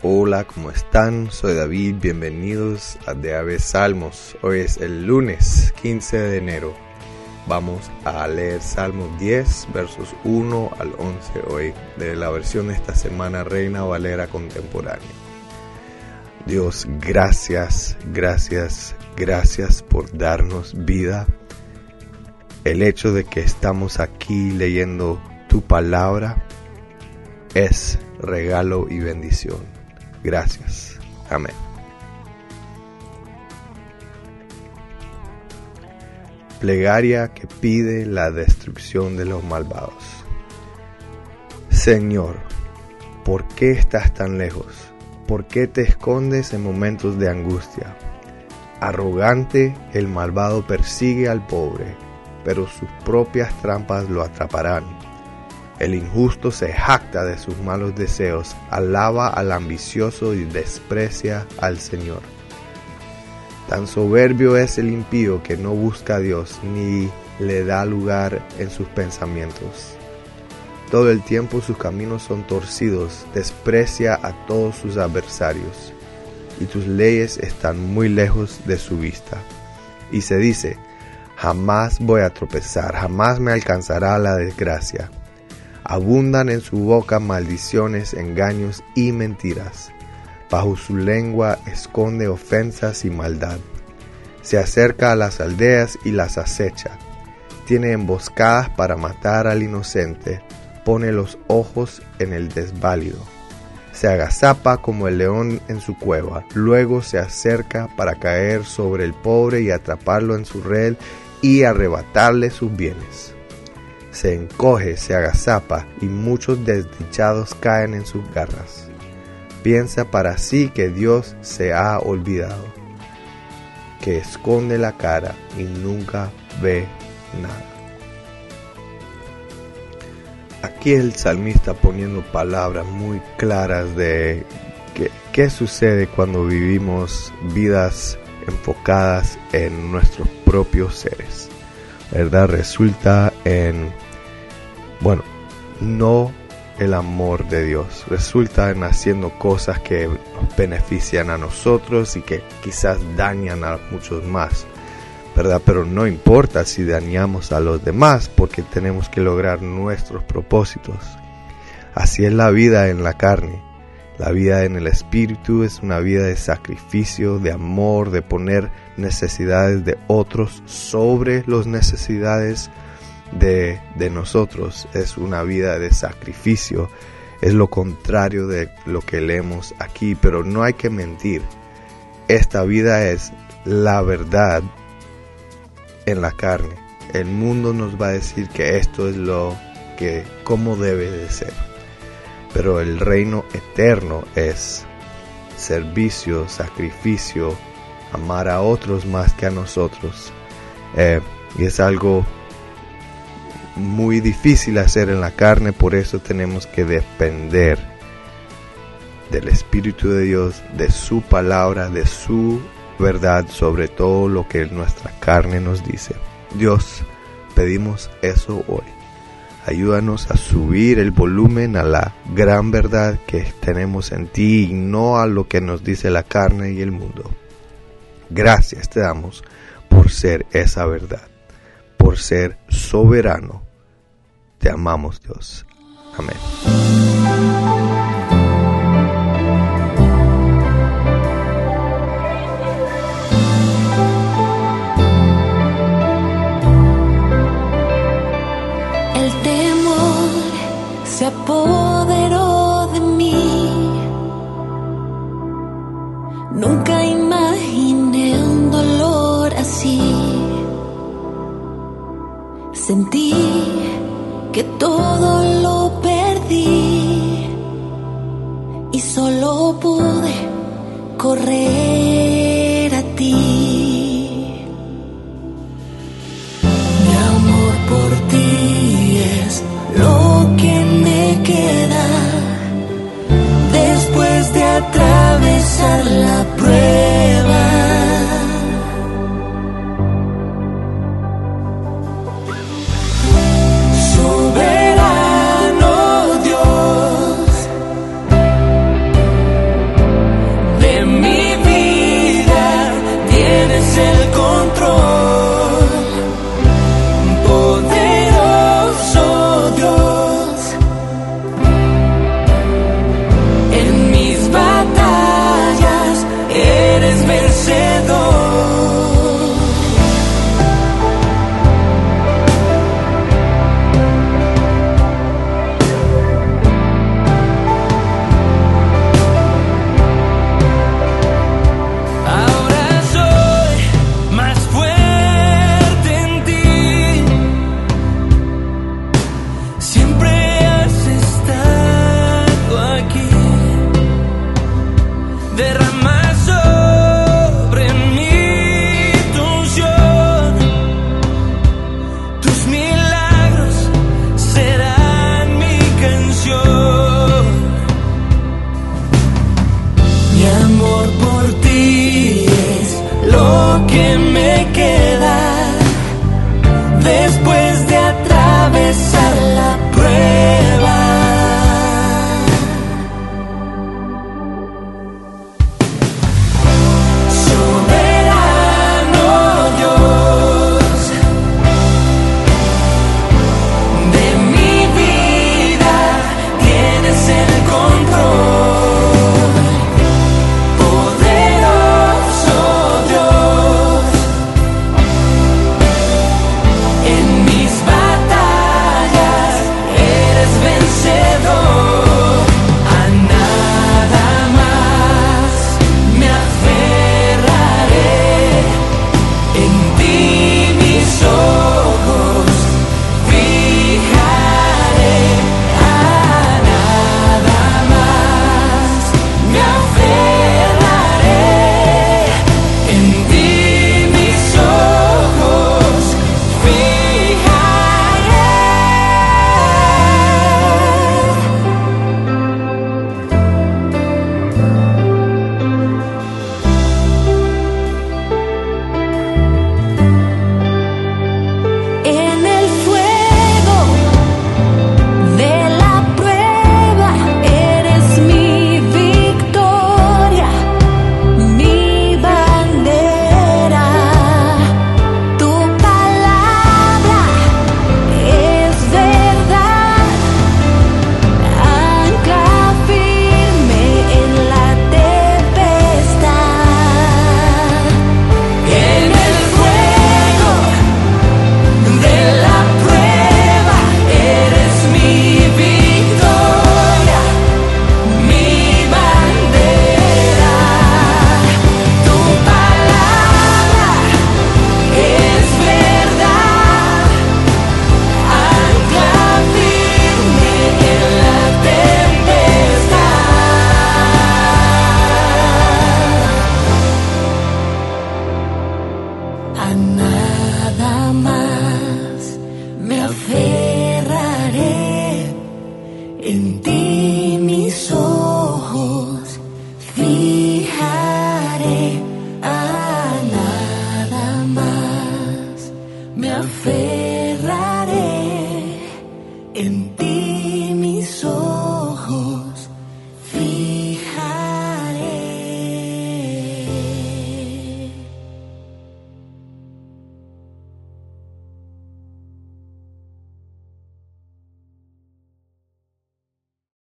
Hola, ¿cómo están? Soy David, bienvenidos a De Aves Salmos. Hoy es el lunes 15 de enero. Vamos a leer Salmos 10, versos 1 al 11 hoy, de la versión de esta semana Reina Valera Contemporánea. Dios, gracias, gracias, gracias por darnos vida. El hecho de que estamos aquí leyendo tu palabra es regalo y bendición. Gracias. Amén. Plegaria que pide la destrucción de los malvados. Señor, ¿por qué estás tan lejos? ¿Por qué te escondes en momentos de angustia? Arrogante, el malvado persigue al pobre, pero sus propias trampas lo atraparán. El injusto se jacta de sus malos deseos, alaba al ambicioso y desprecia al Señor. Tan soberbio es el impío que no busca a Dios ni le da lugar en sus pensamientos. Todo el tiempo sus caminos son torcidos, desprecia a todos sus adversarios, y tus leyes están muy lejos de su vista. Y se dice, jamás voy a tropezar, jamás me alcanzará la desgracia. Abundan en su boca maldiciones, engaños y mentiras. Bajo su lengua esconde ofensas y maldad. Se acerca a las aldeas y las acecha. Tiene emboscadas para matar al inocente. Pone los ojos en el desválido. Se agazapa como el león en su cueva. Luego se acerca para caer sobre el pobre y atraparlo en su red y arrebatarle sus bienes. Se encoge, se agazapa y muchos desdichados caen en sus garras piensa para sí que Dios se ha olvidado, que esconde la cara y nunca ve nada. Aquí el salmista poniendo palabras muy claras de qué sucede cuando vivimos vidas enfocadas en nuestros propios seres. ¿Verdad? Resulta en, bueno, no el amor de Dios. Resulta en haciendo cosas que nos benefician a nosotros y que quizás dañan a muchos más. ¿Verdad? Pero no importa si dañamos a los demás porque tenemos que lograr nuestros propósitos. Así es la vida en la carne. La vida en el espíritu es una vida de sacrificio, de amor, de poner necesidades de otros sobre las necesidades de, nosotros es una vida de sacrificio, es lo contrario de lo que leemos aquí, pero no hay que mentir. Esta vida es la verdad en la carne. El mundo nos va a decir que esto es lo que, cómo debe de ser. Pero el reino eterno es servicio, sacrificio, amar a otros más que a nosotros. Eh, y es algo muy difícil hacer en la carne, por eso tenemos que depender del Espíritu de Dios, de su palabra, de su verdad sobre todo lo que nuestra carne nos dice. Dios, pedimos eso hoy. Ayúdanos a subir el volumen a la gran verdad que tenemos en ti y no a lo que nos dice la carne y el mundo. Gracias te damos por ser esa verdad, por ser soberano te amamos Dios. Amén. El temor se apoderó de mí. Nunca imaginé un dolor así. Sentí y solo pude correr a ti. en ti mis ojos fijaré a nada más. Me aferraré en ti mis ojos